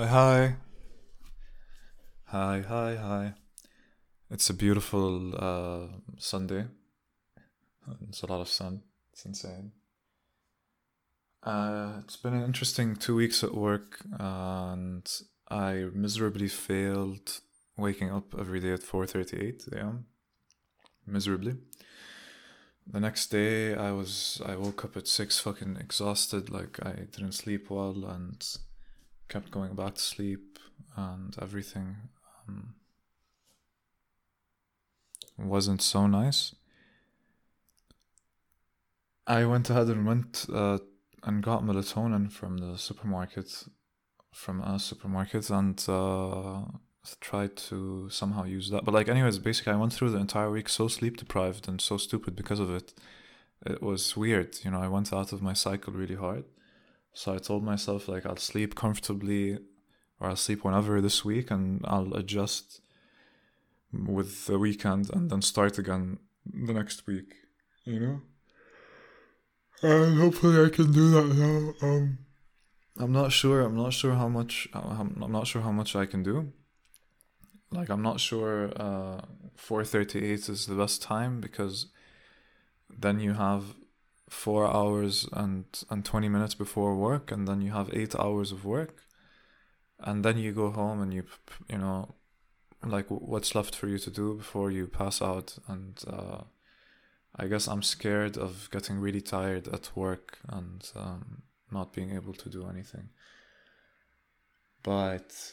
Hi, hi. Hi, hi, hi. It's a beautiful uh, Sunday. It's a lot of sun. It's insane. Uh, it's been an interesting two weeks at work, and I miserably failed waking up every day at 4:38 a.m. Miserably. The next day, I was I woke up at six, fucking exhausted. Like I didn't sleep well, and kept going back to sleep and everything um, wasn't so nice. I went ahead and went uh, and got melatonin from the supermarket, from a supermarket, and uh, tried to somehow use that. But like, anyways, basically, I went through the entire week so sleep deprived and so stupid because of it. It was weird, you know. I went out of my cycle really hard so I told myself like I'll sleep comfortably or I'll sleep whenever this week and I'll adjust with the weekend and then start again the next week, you know? And hopefully I can do that now. Um I'm not sure. I'm not sure how much I'm not sure how much I can do. Like I'm not sure uh 4:38 is the best time because then you have four hours and and 20 minutes before work and then you have eight hours of work and then you go home and you you know like what's left for you to do before you pass out? And uh, i guess i'm scared of getting really tired at work and um, not being able to do anything. But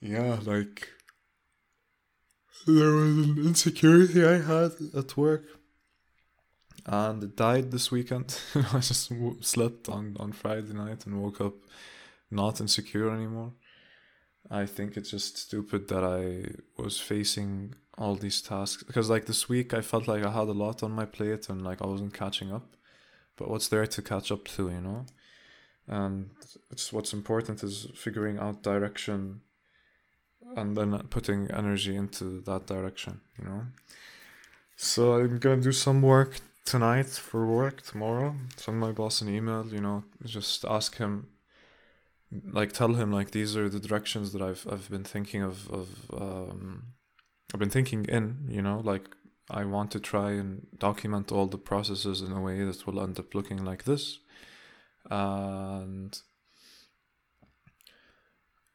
yeah like there was an insecurity i had at work and died this weekend. I just slept on, on Friday night and woke up not insecure anymore. I think it's just stupid that I was facing all these tasks because like this week I felt like I had a lot on my plate and like I wasn't catching up. But what's there to catch up to, you know? And it's what's important is figuring out direction and then putting energy into that direction, you know? So I'm gonna do some work tonight for work tomorrow. Send my boss an email you know just ask him like tell him like these are the directions that i've i've been thinking of of um i've been thinking in you know like i want to try and document all the processes in a way that will end up looking like this. And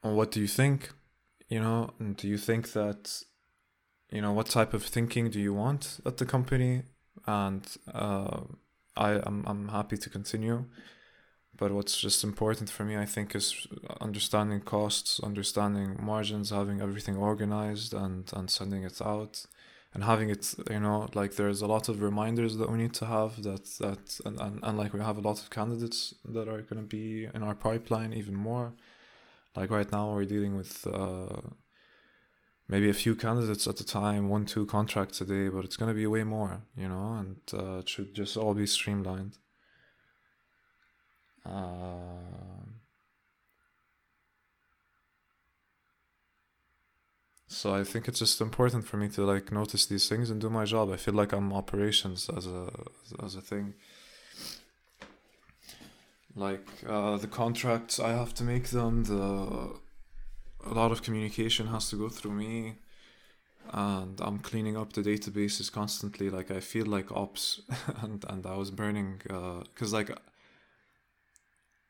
what do you think you know and do you think that you know what type of thinking do you want at the company and uh, I am I'm happy to continue. But what's just important for me, I think, is understanding costs, understanding margins, having everything organized, and and sending it out, and having it, you know, like there's a lot of reminders that we need to have that that and and, and like we have a lot of candidates that are going to be in our pipeline even more. Like right now, we're dealing with. Uh, maybe a few candidates at a time, one, two contracts a day, but it's going to be way more, you know, and uh, it should just all be streamlined. Uh, so I think it's just important for me to like notice these things and do my job. I feel like I'm operations as a as a thing. Like uh, the contracts, I have to make them. The a lot of communication has to go through me and I'm cleaning up the databases constantly. Like I feel like ops, and and I was burning because uh, like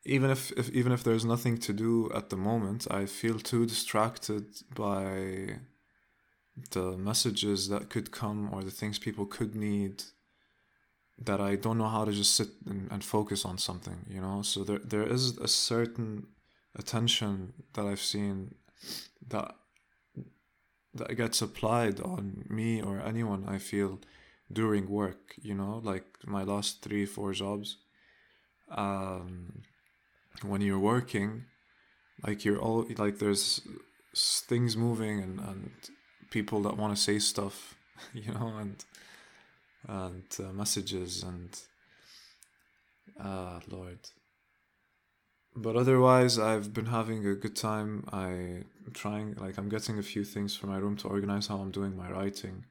even if, if even if there's nothing to do at the moment, I feel too distracted by the messages that could come or the things people could need that I don't know how to just sit and, and focus on something. You know, so there there is a certain attention that I've seen that that gets applied on me or anyone I feel during work, you know, like my last three, four jobs. Um, when you're working, like you're all like there's things moving and, and people that want to say stuff, you know, and and uh, messages and uh, Lord, but otherwise i've been having a good time i'm trying like i'm getting a few things for my room to organize how i'm doing my writing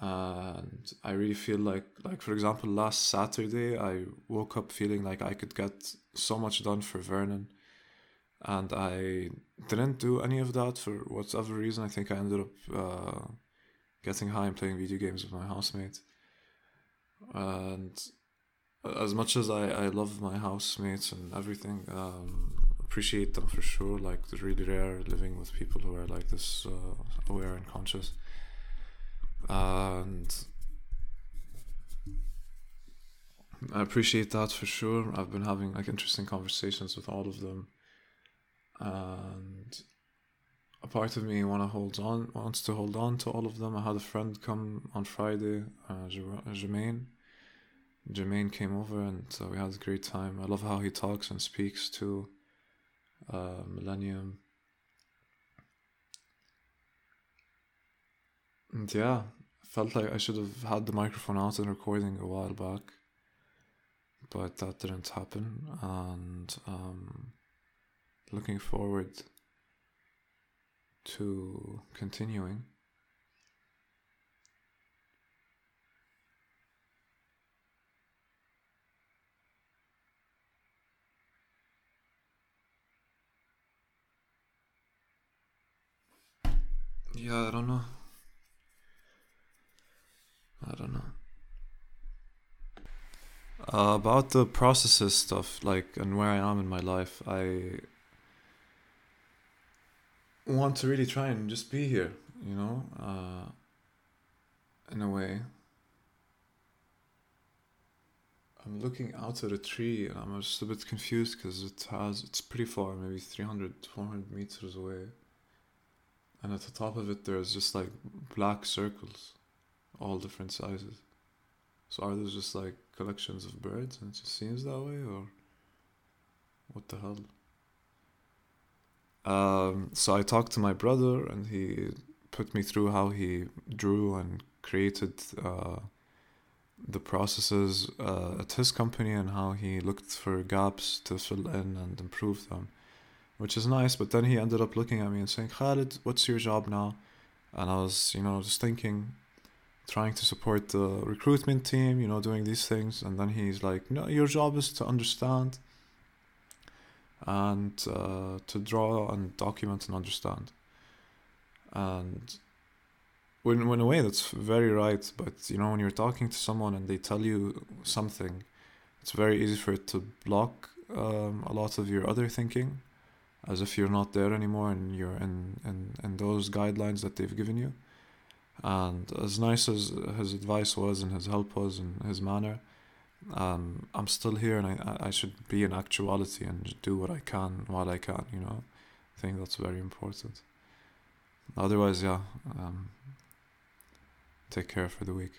and i really feel like like for example last saturday i woke up feeling like i could get so much done for vernon and I didn't do any of that for whatever reason. I think I ended up uh, getting high and playing video games with my housemate. And as much as I, I love my housemates and everything, um, appreciate them for sure. Like, it's really rare living with people who are like this uh, aware and conscious. And I appreciate that for sure. I've been having like interesting conversations with all of them, and a part of me want to hold on, wants to hold on to all of them. I had a friend come on Friday, uh, Jermaine. Jermaine came over and uh, we had a great time. I love how he talks and speaks to uh, Millennium. And yeah, felt like I should have had the microphone out and recording a while back but that didn't happen. And um, looking forward to continuing. Yeah, I don't know. I don't know. Uh, about the processes stuff, like, and where I am in my life, I want to really try and just be here, you know, uh, in a way. I'm looking out at a tree and I'm just a bit confused because it has, it's pretty far, maybe 300, 400 meters away. And at the top of it, there's just like black circles, all different sizes. So are those just like collections of birds and it just seems that way, or what the hell? Um, so I talked to my brother, and he put me through how he drew and created uh, the processes uh, at his company and how he looked for gaps to fill in and improve them, which is nice. But then he ended up looking at me and saying, Khalid, what's your job now? And I was, you know, just thinking, trying to support the recruitment team, you know, doing these things. And then he's like, no, your job is to understand and uh, to draw and document and understand. And when, in a way, that's very right. But, you know, when you're talking to someone and they tell you something, it's very easy for it to block um, a lot of your other thinking as if you're not there anymore and you're in, in, in those guidelines that they've given you. And as nice as his advice was and his help was and his manner, um, I'm still here and I, I should be in actuality and do what I can while I can, you know. I think that's very important. Otherwise, yeah, um, take care for the week.